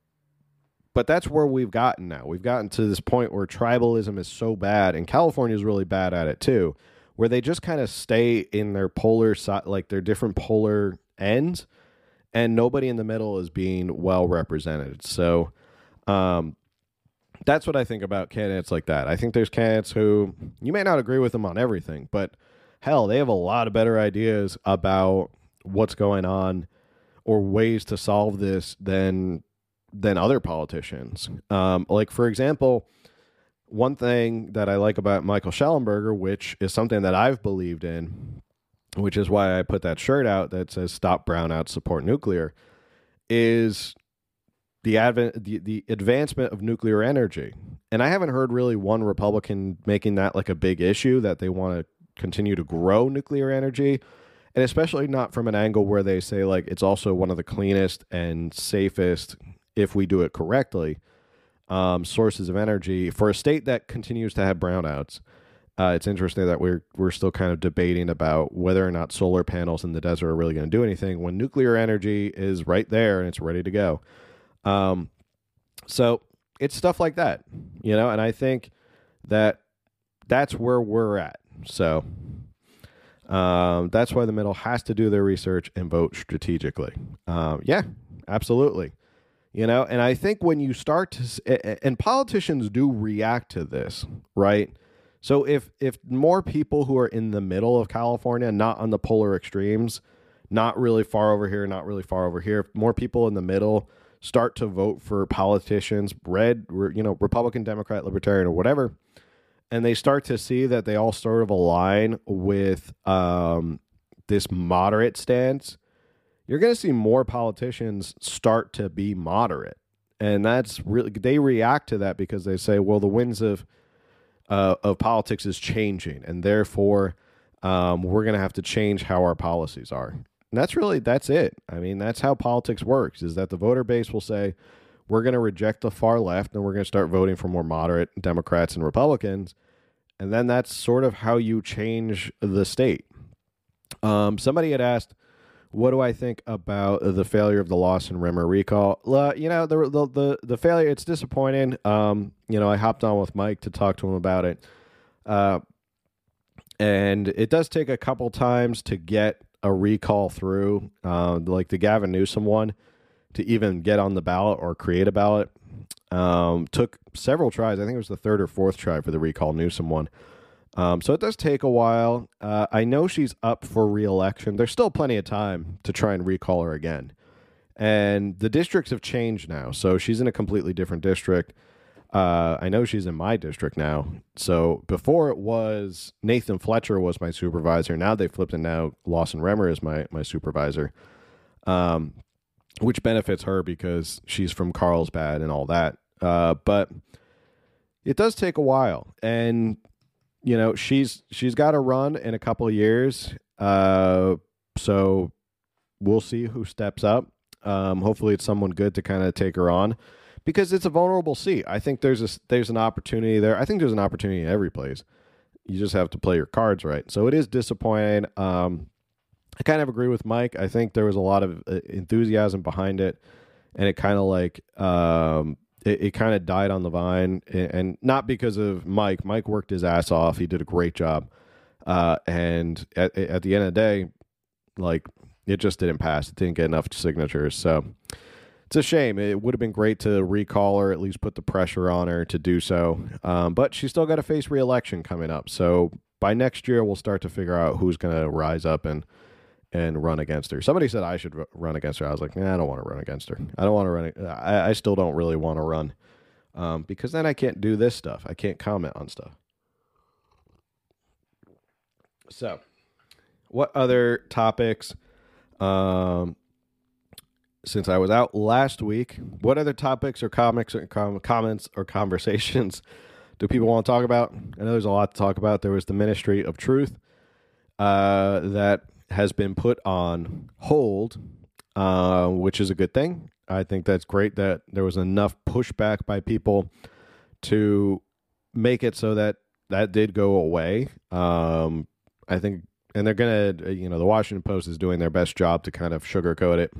but that's where we've gotten now. We've gotten to this point where tribalism is so bad and California is really bad at it too where they just kind of stay in their polar side, like their different polar ends, and nobody in the middle is being well represented. So, um, that's what I think about candidates like that. I think there's candidates who you may not agree with them on everything, but hell, they have a lot of better ideas about what's going on or ways to solve this than than other politicians. Um, like for example, one thing that I like about Michael Shellenberger, which is something that I've believed in, which is why I put that shirt out that says "Stop Brownout, Support Nuclear," is the advent the, the advancement of nuclear energy. And I haven't heard really one Republican making that like a big issue that they want to continue to grow nuclear energy. And especially not from an angle where they say like it's also one of the cleanest and safest if we do it correctly um, sources of energy for a state that continues to have brownouts. Uh, it's interesting that we're we're still kind of debating about whether or not solar panels in the desert are really going to do anything when nuclear energy is right there and it's ready to go. Um, so it's stuff like that, you know, and I think that that's where we're at. So um, that's why the middle has to do their research and vote strategically. Um, yeah, absolutely you know? And i think when you start to and politicians do react to this right? So if if more people who are in the middle of california not on the polar extremes not really far over here not really far over here more people in the middle start to vote for politicians red you know republican democrat libertarian or whatever and they start to see that they all sort of align with um, this moderate stance you're going to see more politicians start to be moderate. And that's really, they react to that because they say, well, the winds of, uh, of politics is changing. And therefore, um, we're going to have to change how our policies are. And that's really, that's it. I mean, that's how politics works is that the voter base will say, we're going to reject the far left and we're going to start voting for more moderate Democrats and Republicans. And then that's sort of how you change the state. Um, somebody had asked, what do I think about the failure of the Lawson Remer recall? Uh, you know, the, the, the the failure. It's disappointing. Um, you know, I hopped on with Mike to talk to him about it, uh, and it does take a couple times to get a recall through, uh, like the Gavin Newsom one, to even get on the ballot or create a ballot. Um, took several tries. I think it was the third or fourth try for the recall Newsom one. Um, so it does take a while. Uh, I know she's up for reelection. There's still plenty of time to try and recall her again. And the districts have changed now. So she's in a completely different district. Uh, I know she's in my district now. So before it was Nathan Fletcher was my supervisor. Now they flipped and now Lawson Remer is my, my supervisor. Um, which benefits her because she's from Carlsbad and all that. Uh, but it does take a while. And you know she's she's got a run in a couple of years uh so we'll see who steps up um hopefully it's someone good to kind of take her on because it's a vulnerable seat. I think there's a there's an opportunity there. I think there's an opportunity in every place. You just have to play your cards right. So it is disappointing. Um, I kind of agree with Mike. I think there was a lot of uh, enthusiasm behind it, and it kind of like um, it, it kind of died on the vine, and not because of Mike. Mike worked his ass off. He did a great job, uh, and at, at the end of the day, like it just didn't pass. It didn't get enough signatures. So it's a shame. It would have been great to recall her, at least put the pressure on her to do so. Um, but she's still got to face reelection coming up. So by next year, we'll start to figure out who's going to rise up and and run against her. Somebody said I should run against her. I was like, nah, I don't want to run against her. I don't want to run. I, I still don't really want to run um, because then I can't do this stuff. I can't comment on stuff. So, what other topics? Um, since I was out last week, what other topics or comics or com- comments or conversations do people want to talk about? I know there's a lot to talk about. There was the Ministry of Truth uh, that has been put on hold, uh, which is a good thing. I think that's great that there was enough pushback by people to make it so that that did go away. Um, I think, and they're gonna, you know, the Washington Post is doing their best job to kind of sugarcoat it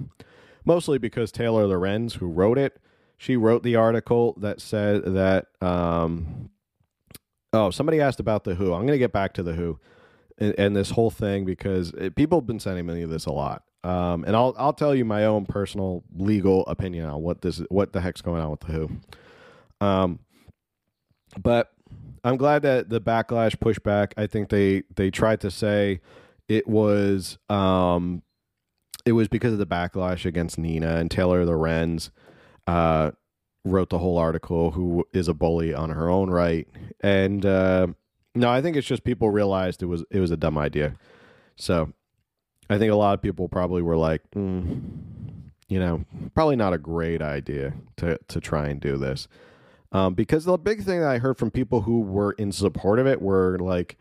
mostly because Taylor Lorenz, who wrote it, she wrote the article that said that. Um, oh, somebody asked about the Who. I'm going to get back to the Who and, and this whole thing because it, people have been sending me this a lot. Um, and I'll I'll tell you my own personal legal opinion on what this what the heck's going on with the Who. Um, but I'm glad that the backlash pushback. I think they they tried to say it was um it was because of the backlash against Nina and Taylor Lorenz uh, wrote the whole article, who is a bully on her own right. And uh, no, I think it's just people realized it was it was a dumb idea. So I think a lot of people probably were like, mm, you know, probably not a great idea to to try and do this. Um, because the big thing that I heard from people who were in support of it were like,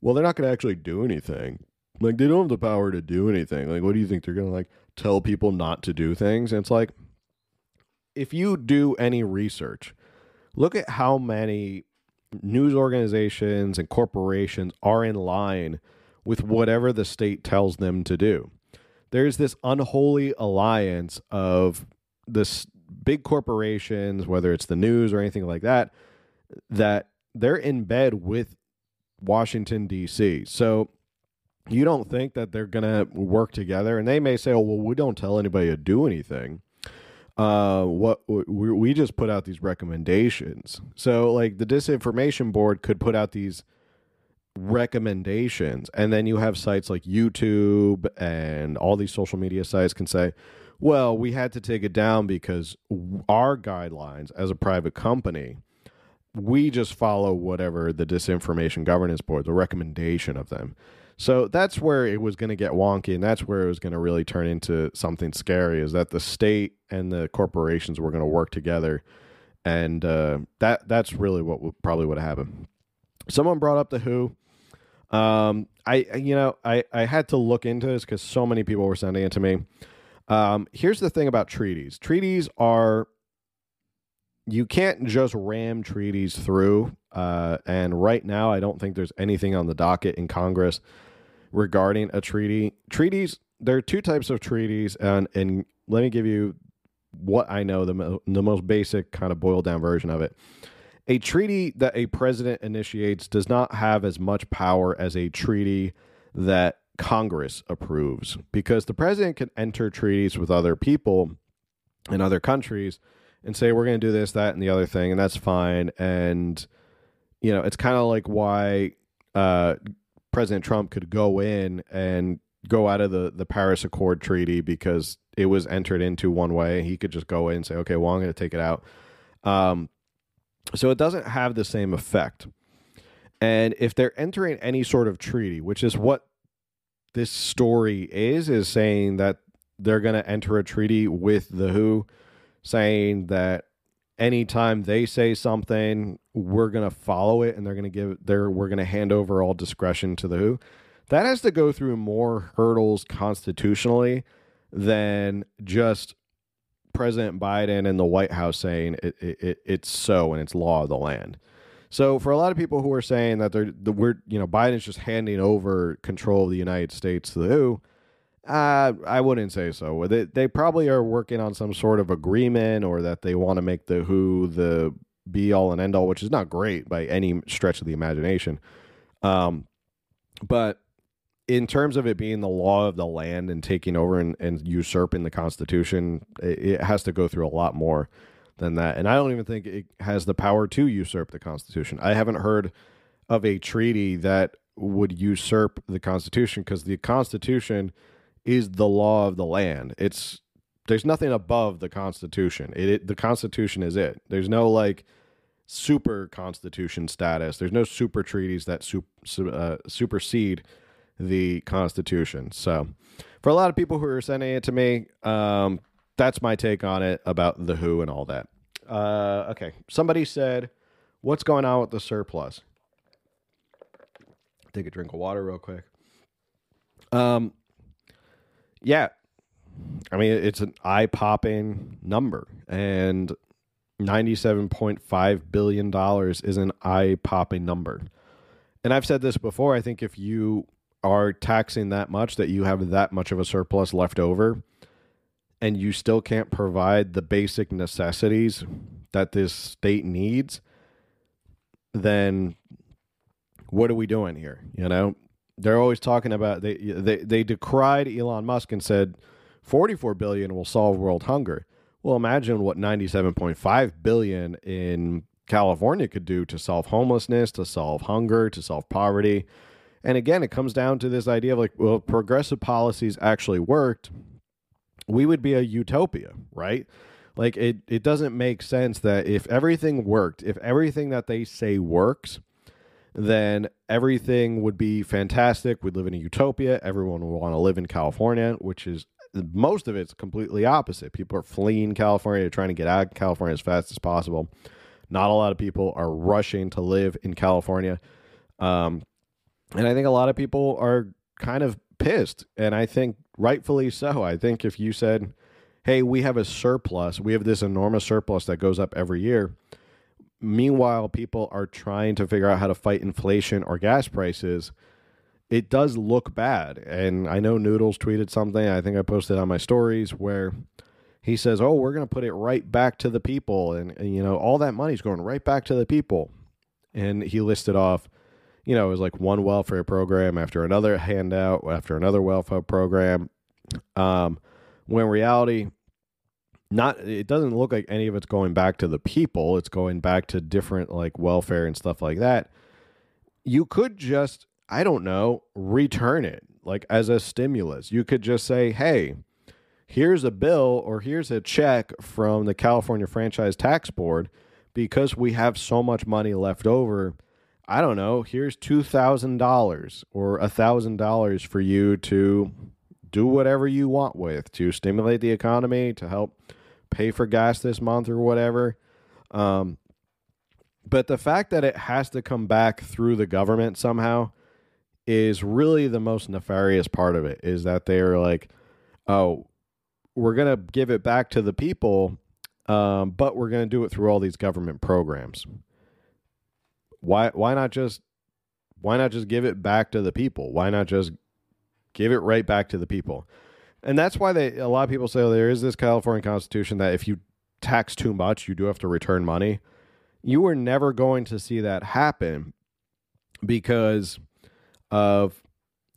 well, they're not going to actually do anything. Like they don't have the power to do anything. Like what do you think they're going to like tell people not to do things? And it's like if you do any research, look at how many news organizations and corporations are in line with whatever the state tells them to do. There's this unholy alliance of this big corporations, whether it's the news or anything like that, that they're in bed with Washington D.C. So you don't think that they're going to work together and they may say oh well we don't tell anybody to do anything uh what we, we just put out these recommendations. So like the disinformation board could put out these recommendations. And then you have sites like youtube and all these social media sites can say well we had to take it down because our guidelines as a private company we just follow whatever the disinformation governance board the recommendation of them so that's where it was going to get wonky, and that's where it was going to really turn into something scary. Is that the state and the corporations were going to work together, and uh, that that's really what w- probably would have happened. Someone brought up the Who. Um, I you know I I had to look into this because so many people were sending it to me. Um, here's the thing about treaties. Treaties are you can't just ram treaties through. Uh, and right now, I don't think there's anything on the docket in Congress regarding a treaty. Treaties, there are two types of treaties, and and let me give you what I know the the most basic kind of boiled down version of it. A treaty that a president initiates does not have as much power as a treaty that Congress approves because the president can enter treaties with other people in other countries and say we're going to do this, that, and the other thing, and that's fine. And you know, it's kind of like why uh, President Trump could go in and go out of the the Paris Accord treaty because it was entered into one way. He could just go in and say, okay, well, I'm going to take it out. Um, so it doesn't have the same effect. And if they're entering any sort of treaty, which is what this story is, is saying that they're going to enter a treaty with the WHO, saying that anytime they say something, we're going to follow it and they're going to give their we're going to hand over all discretion to the who. That has to go through more hurdles constitutionally than just President Biden and the White House saying it, it, it's so and it's law of the land. So for a lot of people who are saying that they're the we're you know Biden's just handing over control of the United States to the WHO, uh, I wouldn't say so. They they probably are working on some sort of agreement or that they want to make the WHO the be all and end all, which is not great by any stretch of the imagination. Um, but in terms of it being the law of the land and taking over and, and usurping the Constitution, it, it has to go through a lot more than that. And I don't even think it has the power to usurp the Constitution. I haven't heard of a treaty that would usurp the Constitution because the Constitution is the law of the land. It's there's nothing above the Constitution. It, it the Constitution is it. There's no like super constitution status. There's no super treaties that su- uh, supersede the Constitution. So, for a lot of people who are sending it to me, um, that's my take on it about the WHO and all that. Uh, okay, somebody said, "What's going on with the surplus?" Take a drink of water real quick. Um, yeah, I mean it's an eye popping number, and $97.5 billion is an eye popping number. And I've said this before. I think if you are taxing that much, that you have that much of a surplus left over, and you still can't provide the basic necessities that this state needs, then what are we doing here? You know, they're always talking about they they they decried Elon Musk and said 44 billion will solve world hunger. Well, imagine what 97.5 billion in California could do to solve homelessness, to solve hunger, to solve poverty. And again, it comes down to this idea of like, well, progressive policies actually worked, we would be a utopia, right? Like it it doesn't make sense that if everything worked, if everything that they say works, then everything would be fantastic. We'd live in a utopia. Everyone would want to live in California, which is most of it's completely opposite. People are fleeing California, trying to get out of California as fast as possible. Not a lot of people are rushing to live in California. Um, and I think a lot of people are kind of pissed. And I think rightfully so. I think if you said, hey, we have a surplus, we have this enormous surplus that goes up every year. Meanwhile, people are trying to figure out how to fight inflation or gas prices it does look bad. And I know Noodles tweeted something, I think I posted on my stories, where he says, Oh, we're going to put it right back to the people. And, and, you know, all that money's going right back to the people. And he listed off, you know, it was like one welfare program after another handout, after another welfare program. Um, when reality, not it doesn't look like any of it's going back to the people it's going back to different like welfare and stuff like that you could just I don't know, return it like as a stimulus. You could just say, hey, here's a bill or here's a check from the California Franchise Tax Board because we have so much money left over. I don't know, here's $2,000 or $1,000 for you to do whatever you want with to stimulate the economy, to help pay for gas this month or whatever. Um, but the fact that it has to come back through the government somehow is really the most nefarious part of it is that they're like, oh, we're going to give it back to the people, um, but we're going to do it through all these government programs. Why why not just why not just give it back to the people? Why not just give it right back to the people? And that's why they a lot of people say oh, there is this California Constitution that if you tax too much, you do have to return money. You are never going to see that happen because of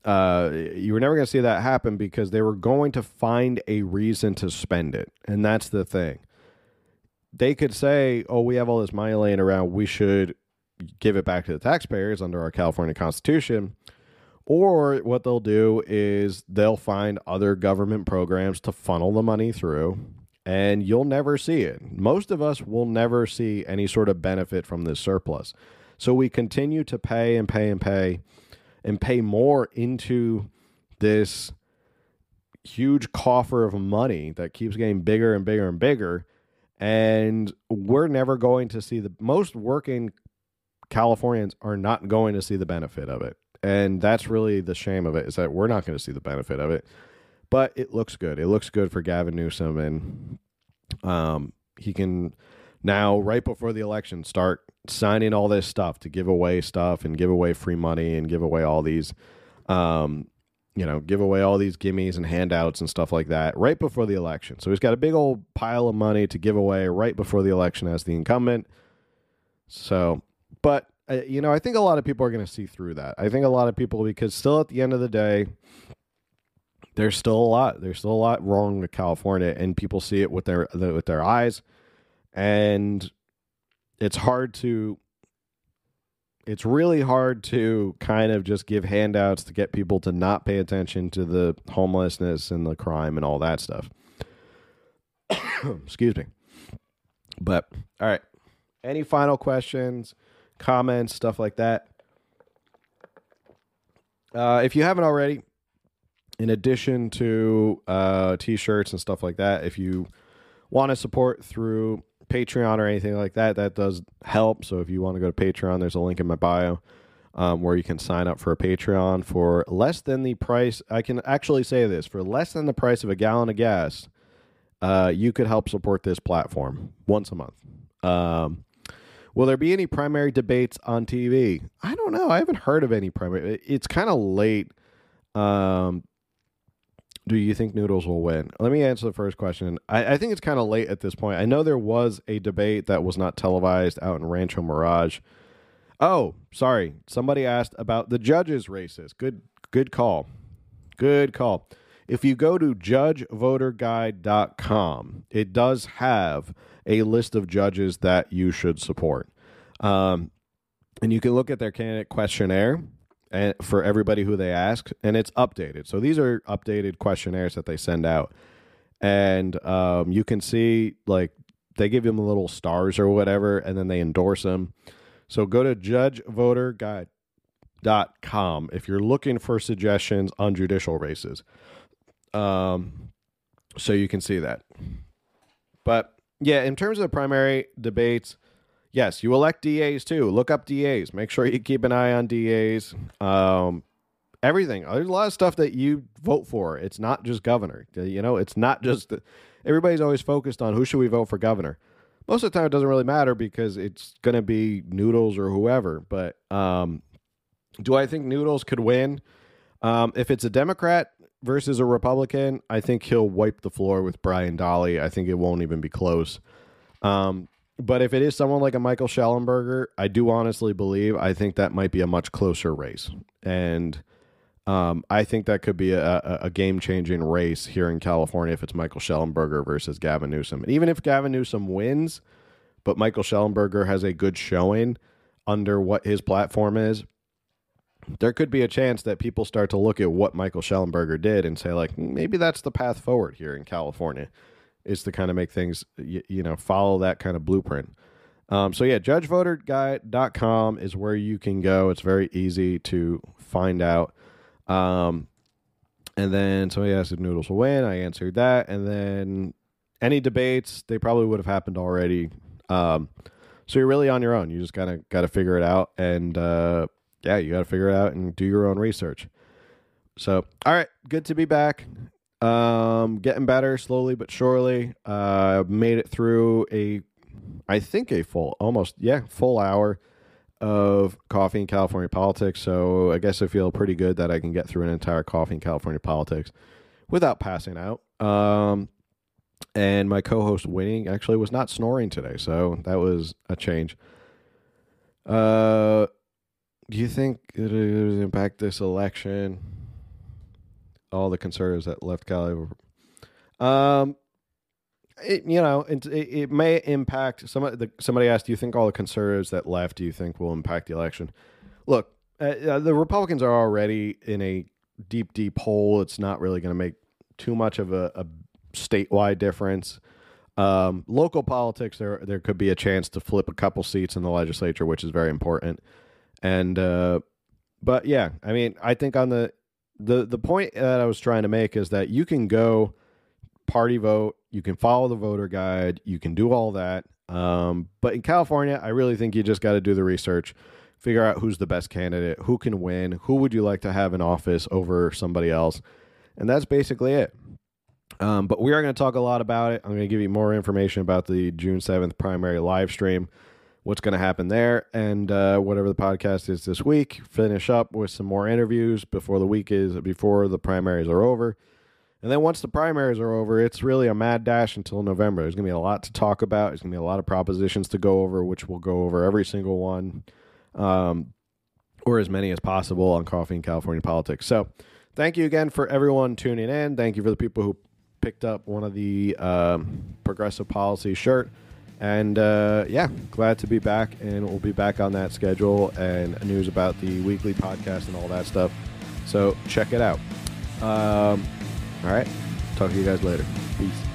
uh, you were never going to see that happen because they were going to find a reason to spend it. And that's the thing. They could say, oh, we have all this money laying around. We should give it back to the taxpayers under our California Constitution. Or what they'll do is they'll find other government programs to funnel the money through, and you'll never see it. Most of us will never see any sort of benefit from this surplus. So we continue to pay and pay and pay and pay more into this huge coffer of money that keeps getting bigger and bigger and bigger. And we're never going to see the most working Californians are not going to see the benefit of it. And that's really the shame of it is that we're not going to see the benefit of it. But it looks good. It looks good for Gavin Newsom. And Um, he can now, right before the election, start signing all this stuff to give away stuff and give away free money and give away all these, um, you know, give away all these gimmies and handouts and stuff like that right before the election. So he's got a big old pile of money to give away right before the election as the incumbent. So, but uh, you know, I think a lot of people are going to see through that. I think a lot of people because still at the end of the day, there's still a lot. There's still a lot wrong with California, and people see it with their with their eyes, and it's hard to. It's really hard to kind of just give handouts to get people to not pay attention to the homelessness and the crime and all that stuff. Excuse me. But all right. Any final questions, comments, stuff like that? Uh, if you haven't already, in addition to uh, t-shirts and stuff like that, if you want to support through Patreon or anything like that, that does help. So if you want to go to Patreon, there's a link in my bio um, where you can sign up for a Patreon for less than the price. I can actually say this for less than the price of a gallon of gas. Uh, you could help support this platform once a month. Um, will there be any primary debates on TV? I don't know. I haven't heard of any primary. It's kind of late. Um, do you think Noodles will win? Let me answer the first question. I, I think it's kind of late at this point. I know there was a debate that was not televised out in Rancho Mirage. Oh, sorry. Somebody asked about the judges' races. Good, good call. Good call. If you go to judgevoterguide.com, it does have a list of judges that you should support. Um, and you can look at their candidate questionnaire and for everybody who they ask, and it's updated. So these are updated questionnaires that they send out, and um, you can see like they give them little stars or whatever, and then they endorse them. So go to judgevoterguide.com if you're looking for suggestions on judicial races. Um, so you can see that. But yeah, in terms of the primary debates, yes, you elect DAs too. Look up DAs. Make sure you keep an eye on DAs. Um, everything. There's a lot of stuff that you vote for. It's not just governor. You know, it's not just everybody's always focused on who should we vote for governor. Most of the time, it doesn't really matter because it's going to be Noodles or whoever. But um, do I think Noodles could win? Um, if it's a Democrat versus a Republican, I think he'll wipe the floor with Brian Dahle. I think it won't even be close. Um, but if it is someone like a Michael Shellenberger, I do honestly believe I think that might be a much closer race, and um, I think that could be a, a game changing race here in California if it's Michael Shellenberger versus Gavin Newsom. And even if Gavin Newsom wins, but Michael Shellenberger has a good showing under what his platform is, there could be a chance that people start to look at what Michael Shellenberger did and say, like, maybe that's the path forward here in California is to kind of make things, you, you know, follow that kind of blueprint. Um, so yeah, judgevoterguide.com is where you can go. It's very easy to find out. Um, and then somebody asked if Noodles will win. I answered that. And then any debates, they probably would have happened already. Um, so you're really on your own. You just kind of got to figure it out. And uh, yeah, you got to figure it out and do your own research. So, all right, good to be back. Um, getting better slowly but surely. Uh, made it through a, I think a full, almost yeah, full hour of coffee in California politics. So I guess I feel pretty good that I can get through an entire coffee in California politics without passing out. Um, and my co-host winning actually was not snoring today, so that was a change. Uh, do you think it will impact this election? all the conservatives that left Cali. Um, it, you know, it, it may impact. Somebody, somebody asked, "Do you think all the conservatives that left, do you think will impact the election?" Look, uh, uh the Republicans are already in a deep, deep hole. It's not really going to make too much of a, a statewide difference. Um, local politics, there there could be a chance to flip a couple seats in the legislature, which is very important. And uh, but yeah, I mean, I think on the the the point that I was trying to make is that you can go party vote, you can follow the voter guide, you can do all that. Um, but in California, I really think you just got to do the research, figure out who's the best candidate, who can win, who would you like to have in office over somebody else, and that's basically it. Um, but we are going to talk a lot about it. I'm going to give you more information about the June 7th primary live stream, what's going to happen there, and uh, whatever the podcast is this week. Finish up with some more interviews before the week is before the primaries are over. And then once the primaries are over, it's really a mad dash until November. There's going to be a lot to talk about. There's going to be a lot of propositions to go over, which we'll go over every single one, um, or as many as possible on Coffee and California Politics. So, thank you again for everyone tuning in. Thank you for the people who picked up one of the um, progressive policy shirt. And uh, yeah, glad to be back, and we'll be back on that schedule and news about the weekly podcast and all that stuff. So check it out. Um, all right, talk to you guys later. Peace.